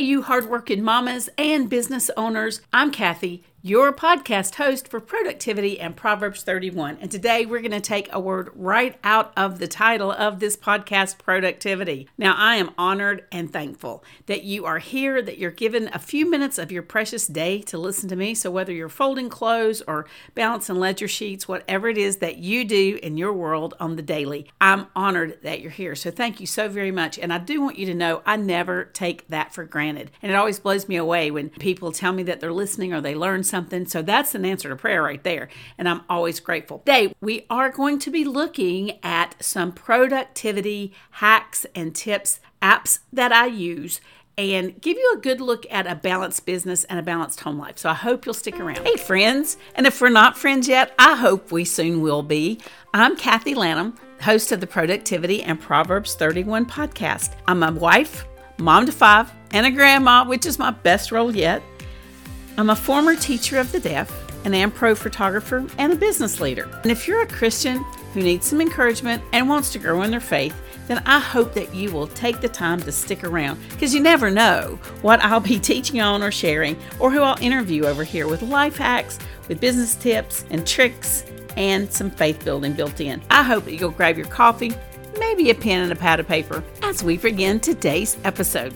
Hey, you hardworking mamas and business owners. I'm Kathy your podcast host for productivity and Proverbs 31. And today we're going to take a word right out of the title of this podcast, Productivity. Now, I am honored and thankful that you are here, that you're given a few minutes of your precious day to listen to me. So, whether you're folding clothes or balancing ledger sheets, whatever it is that you do in your world on the daily, I'm honored that you're here. So, thank you so very much. And I do want you to know I never take that for granted. And it always blows me away when people tell me that they're listening or they learn something. So that's an answer to prayer right there. And I'm always grateful. Today, we are going to be looking at some productivity hacks and tips, apps that I use and give you a good look at a balanced business and a balanced home life. So I hope you'll stick around. Hey, friends. And if we're not friends yet, I hope we soon will be. I'm Kathy Lanham, host of the Productivity and Proverbs 31 podcast. I'm a wife, mom to five, and a grandma, which is my best role yet. I'm a former teacher of the deaf, an AmPro photographer, and a business leader. And if you're a Christian who needs some encouragement and wants to grow in their faith, then I hope that you will take the time to stick around because you never know what I'll be teaching on or sharing or who I'll interview over here with life hacks, with business tips and tricks, and some faith building built in. I hope that you'll grab your coffee, maybe a pen and a pad of paper as we begin today's episode.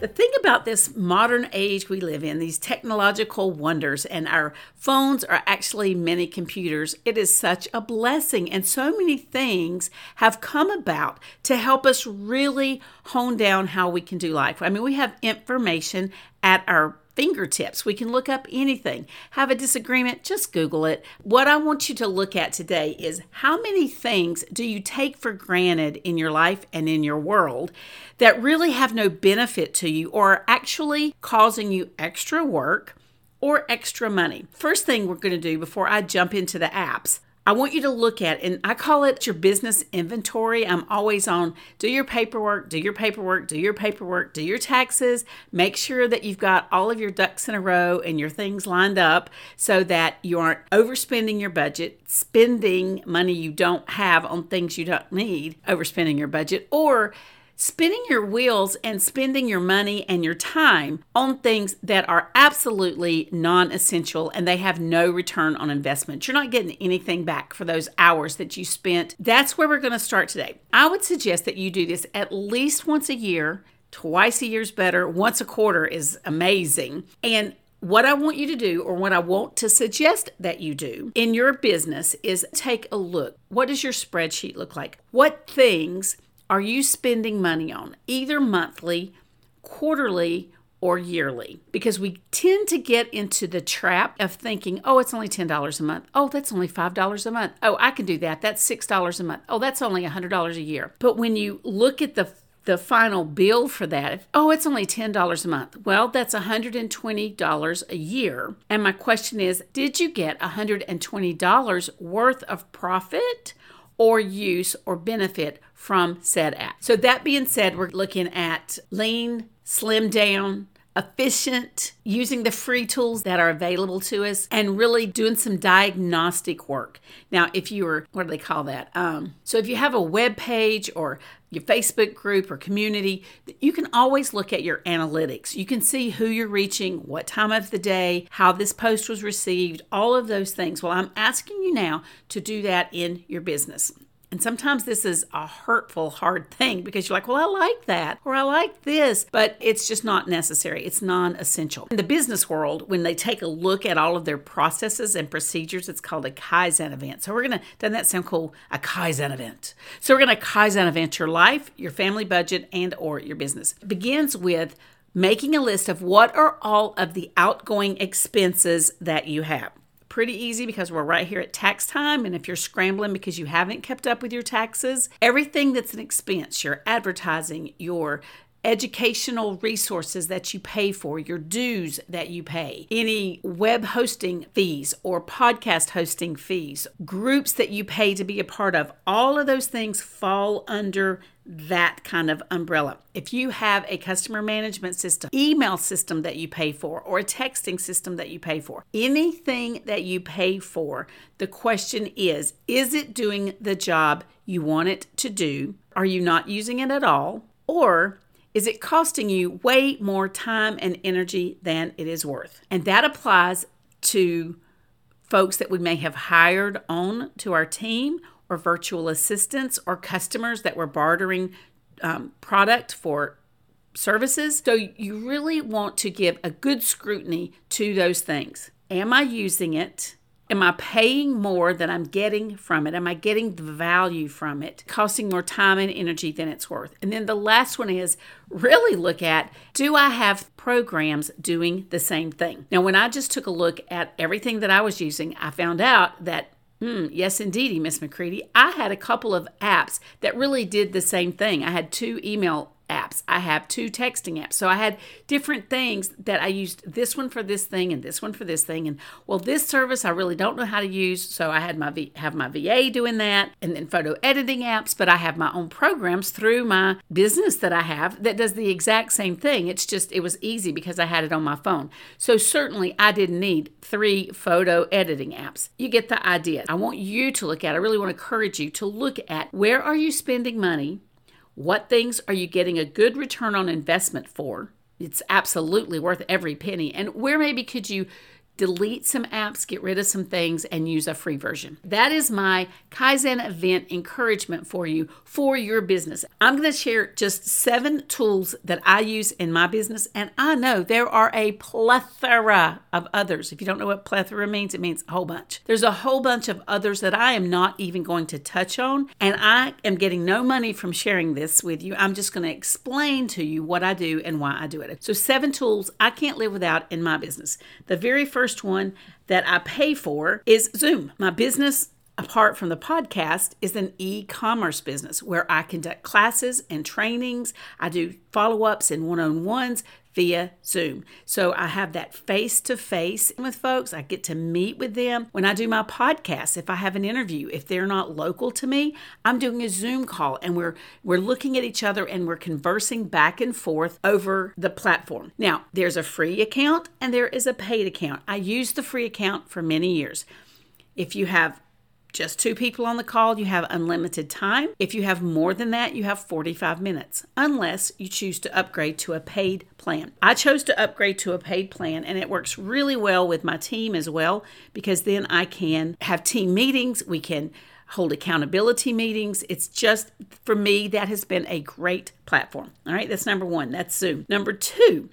The thing about this modern age we live in, these technological wonders, and our phones are actually mini computers, it is such a blessing. And so many things have come about to help us really hone down how we can do life. I mean, we have information at our fingertips. We can look up anything. Have a disagreement, just Google it. What I want you to look at today is how many things do you take for granted in your life and in your world that really have no benefit to you or are actually causing you extra work or extra money? First thing we're going to do before I jump into the apps I want you to look at, and I call it your business inventory. I'm always on do your paperwork, do your paperwork, do your paperwork, do your taxes. Make sure that you've got all of your ducks in a row and your things lined up so that you aren't overspending your budget, spending money you don't have on things you don't need, overspending your budget, or spinning your wheels and spending your money and your time on things that are absolutely non essential and they have no return on investment. You're not getting anything back for those hours that you spent. That's where we're going to start today. I would suggest that you do this at least once a year. Twice a year is better. Once a quarter is amazing. And what I want you to do, or what I want to suggest that you do in your business, is take a look. What does your spreadsheet look like? What things are you spending money on, either monthly, quarterly, or yearly? Because we tend to get into the trap of thinking, oh, it's only $10 a month. Oh, that's only $5 a month. Oh, I can do that. That's $6 a month. Oh, that's only $100 a year. But when you look at the the final bill for that, oh, it's only $10 a month. Well, that's $120 a year. And my question is, did you get $120 worth of profit or use or benefit from said app. So, that being said, we're looking at lean, slim down, efficient, using the free tools that are available to us, and really doing some diagnostic work. Now, if you are, what do they call that? Um, so, if you have a web page or your Facebook group or community, you can always look at your analytics. You can see who you're reaching, what time of the day, how this post was received, all of those things. Well, I'm asking you now to do that in your business. And sometimes this is a hurtful, hard thing because you're like, well, I like that or I like this, but it's just not necessary. It's non essential. In the business world, when they take a look at all of their processes and procedures, it's called a Kaizen event. So we're going to, doesn't that sound cool? A Kaizen event. So we're going to Kaizen event your life, your family budget, and or your business. It begins with making a list of what are all of the outgoing expenses that you have pretty easy because we're right here at tax time. And if you're scrambling because you haven't kept up with your taxes, everything that's an expense, your advertising, your educational resources that you pay for, your dues that you pay, any web hosting fees or podcast hosting fees, groups that you pay to be a part of, all of those things fall under that kind of umbrella. If you have a customer management system, email system that you pay for, or a texting system that you pay for, anything that you pay for, the question is is it doing the job you want it to do? Are you not using it at all? Or is it costing you way more time and energy than it is worth? And that applies to folks that we may have hired on to our team or virtual assistants or customers that we're bartering um, product for services. So you really want to give a good scrutiny to those things. Am I using it? Am I paying more than I'm getting from it? Am I getting the value from it? Costing more time and energy than it's worth. And then the last one is really look at do I have programs doing the same thing? Now, when I just took a look at everything that I was using, I found out that Mm, yes, indeedy, Miss McCready. I had a couple of apps that really did the same thing. I had two email apps. I have two texting apps. So I had different things that I used this one for this thing and this one for this thing. And well, this service I really don't know how to use. So I had my v- have my VA doing that and then photo editing apps, but I have my own programs through my business that I have that does the exact same thing. It's just it was easy because I had it on my phone. So certainly I didn't need three photo editing apps. You get the idea. I want you to look at. I really want to encourage you to look at where are you spending money what things are you getting a good return on investment for? It's absolutely worth every penny. And where maybe could you delete some apps, get rid of some things, and use a free version. That is my Kaizen event encouragement for you for your business. I'm going to share just seven tools that I use in my business, and I know there are a plethora of others. If you don't know what plethora means, it means a whole bunch. There's a whole bunch of others that I am not even going to touch on, and I am getting no money from sharing this with you. I'm just going to explain to you what I do and why I do it. So, seven tools I can't live without in my business. The very first first one that I pay for is Zoom. My business apart from the podcast, is an e commerce business where I conduct classes and trainings. I do follow ups and one on ones via Zoom. So I have that face to face with folks. I get to meet with them. When I do my podcast, if I have an interview, if they're not local to me, I'm doing a Zoom call and we're we're looking at each other and we're conversing back and forth over the platform. Now, there's a free account and there is a paid account. I used the free account for many years. If you have just two people on the call, you have unlimited time. If you have more than that, you have 45 minutes, unless you choose to upgrade to a paid plan. I chose to upgrade to a paid plan, and it works really well with my team as well because then I can have team meetings. We can hold accountability meetings. It's just, for me, that has been a great platform. All right, that's number one. That's Zoom. Number two,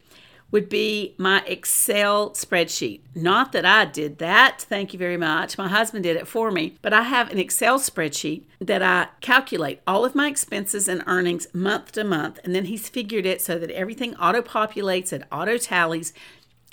would be my Excel spreadsheet. Not that I did that, thank you very much. My husband did it for me, but I have an Excel spreadsheet that I calculate all of my expenses and earnings month to month, and then he's figured it so that everything auto populates and auto tallies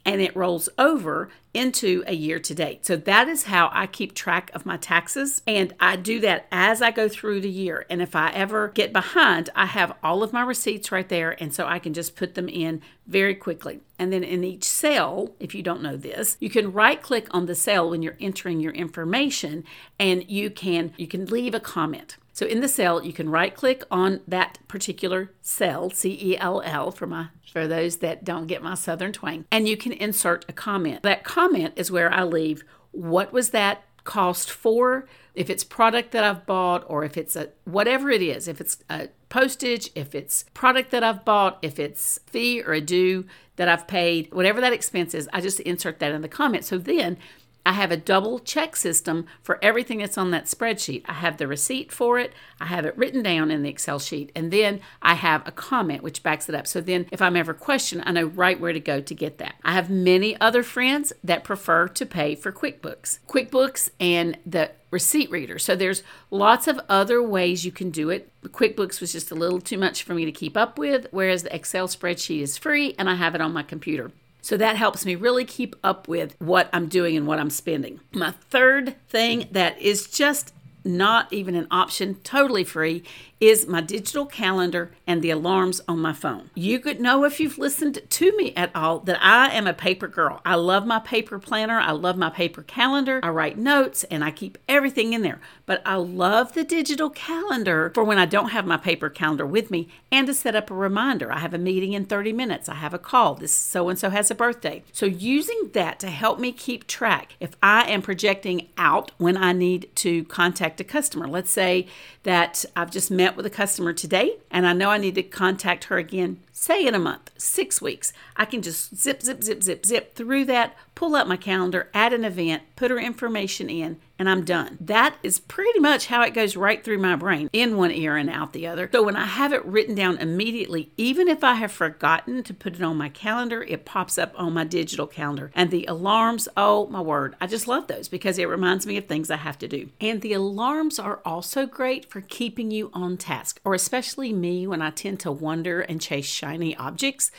and it rolls over into a year to date. So that is how I keep track of my taxes. And I do that as I go through the year. And if I ever get behind, I have all of my receipts right there. And so I can just put them in very quickly. And then in each cell, if you don't know this, you can right click on the cell when you're entering your information and you can you can leave a comment. So in the cell, you can right click on that particular cell, C E L L for my for those that don't get my southern twang, and you can insert a comment. That comment is where I leave what was that cost for, if it's product that I've bought or if it's a whatever it is, if it's a postage, if it's product that I've bought, if it's fee or a due that I've paid, whatever that expense is, I just insert that in the comment. So then I have a double check system for everything that's on that spreadsheet. I have the receipt for it, I have it written down in the Excel sheet, and then I have a comment which backs it up. So then if I'm ever questioned, I know right where to go to get that. I have many other friends that prefer to pay for QuickBooks. QuickBooks and the receipt reader. So there's lots of other ways you can do it. QuickBooks was just a little too much for me to keep up with, whereas the Excel spreadsheet is free and I have it on my computer. So that helps me really keep up with what I'm doing and what I'm spending. My third thing that is just not even an option, totally free, is my digital calendar and the alarms on my phone. You could know if you've listened to me at all that I am a paper girl. I love my paper planner, I love my paper calendar. I write notes and I keep everything in there. But I love the digital calendar for when I don't have my paper calendar with me and to set up a reminder. I have a meeting in 30 minutes, I have a call. This so and so has a birthday. So using that to help me keep track if I am projecting out when I need to contact a customer. Let's say that I've just met with a customer today and I know I need to contact her again, say in a month, six weeks, I can just zip, zip, zip, zip, zip through that, pull up my calendar, add an event, put her information in, and I'm done. That is pretty much how it goes right through my brain, in one ear and out the other. So when I have it written down immediately, even if I have forgotten to put it on my calendar, it pops up on my digital calendar. And the alarms, oh my word, I just love those because it reminds me of things I have to do. And the alarms are also great for keeping you on task, or especially me when I tend to wander and chase shiny objects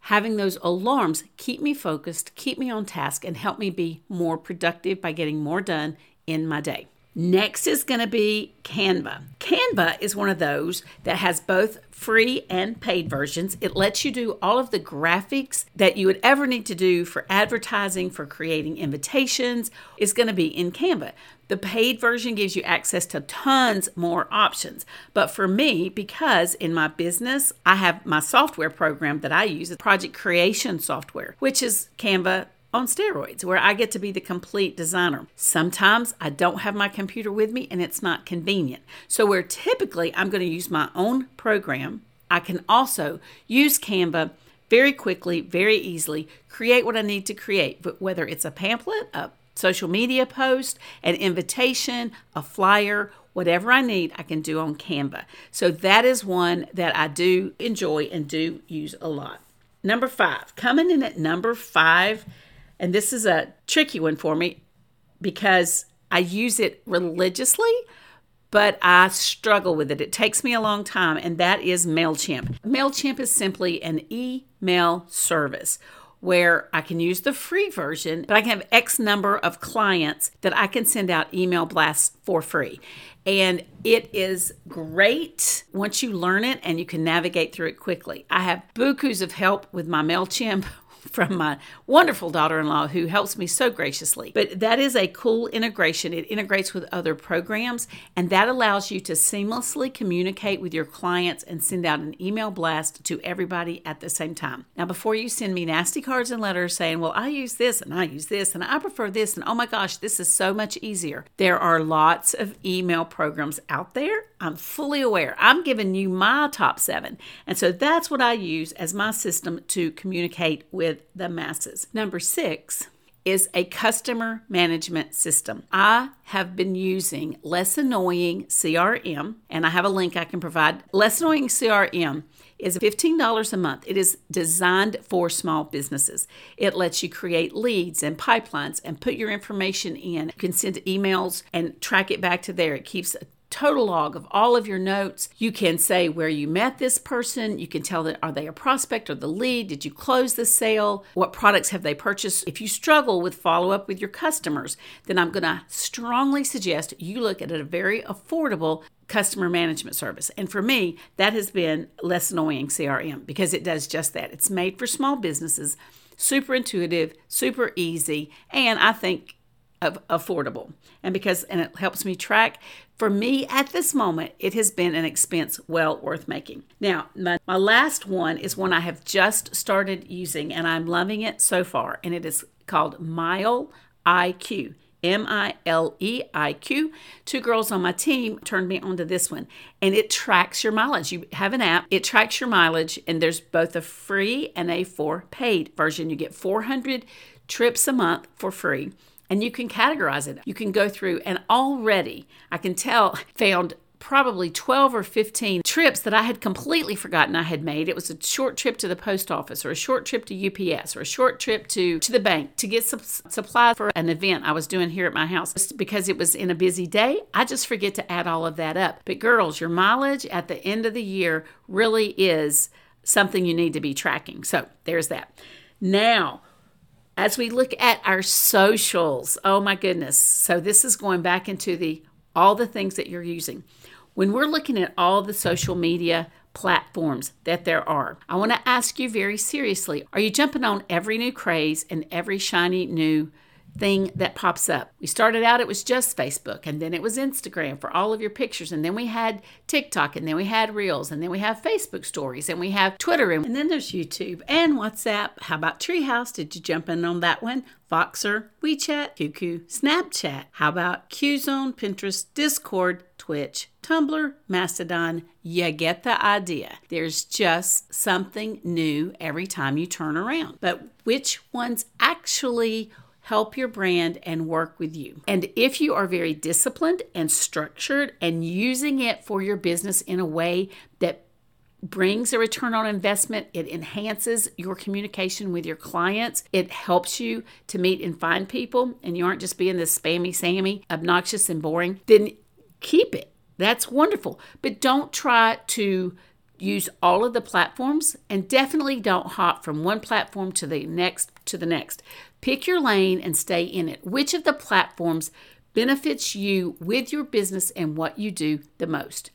having those alarms keep me focused, keep me on task, and help me be more productive by getting more done in my day. Next is going to be Canva. Canva is one of those that has both free and paid versions. It lets you do all of the graphics that you would ever need to do for advertising, for creating invitations, is going to be in Canva. The paid version gives you access to tons more options. But for me, because in my business, I have my software program that I use, project creation software, which is Canva on steroids where I get to be the complete designer. Sometimes I don't have my computer with me and it's not convenient. So, where typically I'm going to use my own program, I can also use Canva very quickly, very easily, create what I need to create, but whether it's a pamphlet, a social media post, an invitation, a flyer, whatever I need, I can do on Canva. So that is one that I do enjoy and do use a lot. Number five, coming in at number five and this is a tricky one for me because I use it religiously, but I struggle with it. It takes me a long time, and that is MailChimp. MailChimp is simply an email service where I can use the free version, but I can have X number of clients that I can send out email blasts for free. And it is great once you learn it and you can navigate through it quickly. I have bukus of help with my MailChimp from my wonderful daughter in law who helps me so graciously. But that is a cool integration. It integrates with other programs, and that allows you to seamlessly communicate with your clients and send out an email blast to everybody at the same time. Now, before you send me nasty cards and letters saying, Well, I use this and I use this and I prefer this, and oh my gosh, this is so much easier, there are lots of email programs out there. I'm fully aware. I'm giving you my top seven. And so that's what I use as my system to communicate with the masses. Number six is a customer management system. I have been using Less Annoying CRM, and I have a link I can provide. Less Annoying CRM is $15 a month. It is designed for small businesses. It lets you create leads and pipelines and put your information in. You can send emails and track it back to there. It keeps total log of all of your notes. You can say where you met this person. You can tell that are they a prospect or the lead? Did you close the sale? What products have they purchased? If you struggle with follow up with your customers, then I'm going to strongly suggest you look at a very affordable customer management service. And for me, that has been less annoying CRM because it does just that. It's made for small businesses, super intuitive, super easy, and I think of affordable. And because and it helps me track for me at this moment, it has been an expense well worth making. Now, my, my last one is one I have just started using and I'm loving it so far, and it is called Mile IQ. M I L E I Q. Two girls on my team turned me onto this one, and it tracks your mileage. You have an app, it tracks your mileage, and there's both a free and a for paid version. You get 400 trips a month for free and you can categorize it. You can go through and already I can tell found probably 12 or 15 trips that I had completely forgotten I had made. It was a short trip to the post office or a short trip to UPS or a short trip to, to the bank to get some supplies for an event I was doing here at my house. Just because it was in a busy day, I just forget to add all of that up. But girls, your mileage at the end of the year really is something you need to be tracking. So there's that. Now, as we look at our socials, oh my goodness. So this is going back into the all the things that you're using. When we're looking at all the social media platforms that there are, I want to ask you very seriously, are you jumping on every new craze and every shiny new thing that pops up. We started out, it was just Facebook, and then it was Instagram for all of your pictures, and then we had TikTok, and then we had Reels, and then we have Facebook stories, and we have Twitter, and then there's YouTube and WhatsApp. How about Treehouse? Did you jump in on that one? Voxer, WeChat, QQ, Snapchat. How about QZone, Pinterest, Discord, Twitch, Tumblr, Mastodon. You get the idea. There's just something new every time you turn around. But which ones actually help your brand and work with you. And if you are very disciplined and structured and using it for your business in a way that brings a return on investment. It enhances your communication with your clients. It helps you to meet and find people, and you aren't just being this spammy, sammy, obnoxious, and boring. Then keep it. That's wonderful. But don't try to use all of the platforms and definitely don't hop from one platform to the next to the next. Pick your lane and stay in it. Which of the platforms benefits you with your business and what you do the most?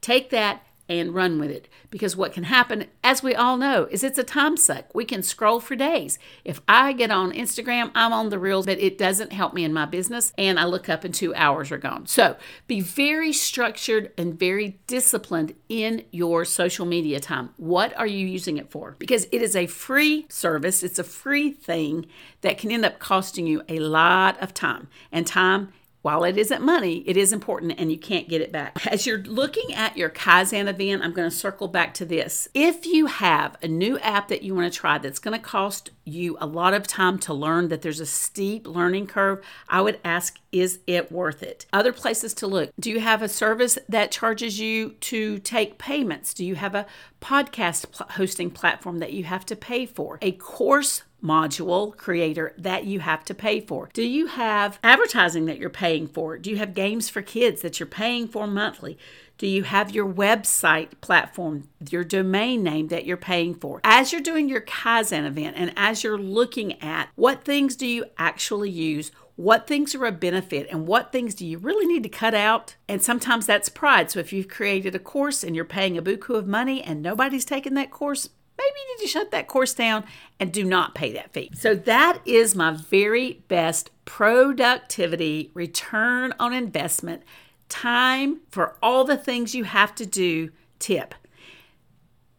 Take that and run with it. Because what can happen, as we all know, is it's a time suck. We can scroll for days. If I get on Instagram, I'm on the reels, but it doesn't help me in my business. And I look up and two hours are gone. So be very structured and very disciplined in your social media time. What are you using it for? Because it is a free service, it's a free thing that can end up costing you a lot of time. And time while it isn't money, it is important and you can't get it back. As you're looking at your Kaizen event, I'm going to circle back to this. If you have a new app that you want to try that's going to cost you a lot of time to learn, that there's a steep learning curve, I would ask, is it worth it? Other places to look. Do you have a service that charges you to take payments? Do you have a podcast hosting platform that you have to pay for? A course module creator that you have to pay for? Do you have advertising that you're paying for? Do you have games for kids that you're paying for monthly? Do you have your website platform, your domain name that you're paying for? As you're doing your Kaizen event and as you're looking at what things do you actually use, what things are a benefit, and what things do you really need to cut out? And sometimes that's pride. So if you've created a course and you're paying a buku of money and nobody's taken that course, maybe you need to shut that course down and do not pay that fee. So, that is my very best productivity return on investment time for all the things you have to do tip.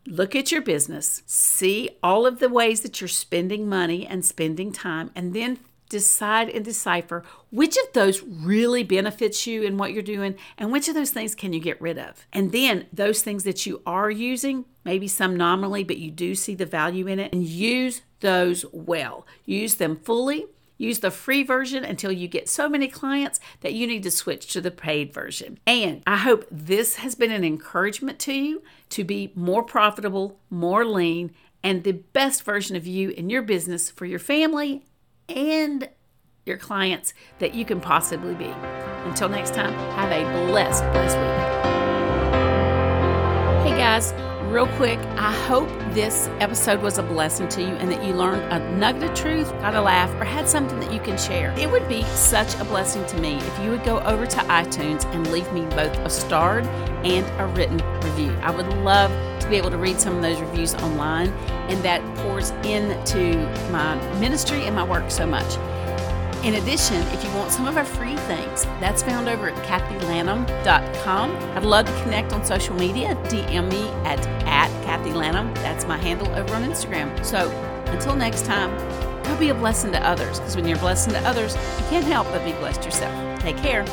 Look at your business, see all of the ways that you're spending money and spending time, and then decide and decipher which of those really benefits you in what you're doing and which of those things can you get rid of. And then those things that you are using, maybe some nominally, but you do see the value in it, and use those well. Use them fully. Use the free version until you get so many clients that you need to switch to the paid version. And I hope this has been an encouragement to you to be more profitable, more lean, and the best version of you in your business for your family and your clients that you can possibly be. Until next time, have a blessed, blessed week. Hey guys, real quick, I hope this episode was a blessing to you and that you learned a nugget of truth, got a laugh, or had something that you can share. It would be such a blessing to me if you would go over to iTunes and leave me both a starred and a written review. I would love be able to read some of those reviews online, and that pours into my ministry and my work so much. In addition, if you want some of our free things, that's found over at kathylanham.com. I'd love to connect on social media. DM me at, at Kathy Lanham. That's my handle over on Instagram. So until next time, go be a blessing to others because when you're a blessing to others, you can't help but be blessed yourself. Take care.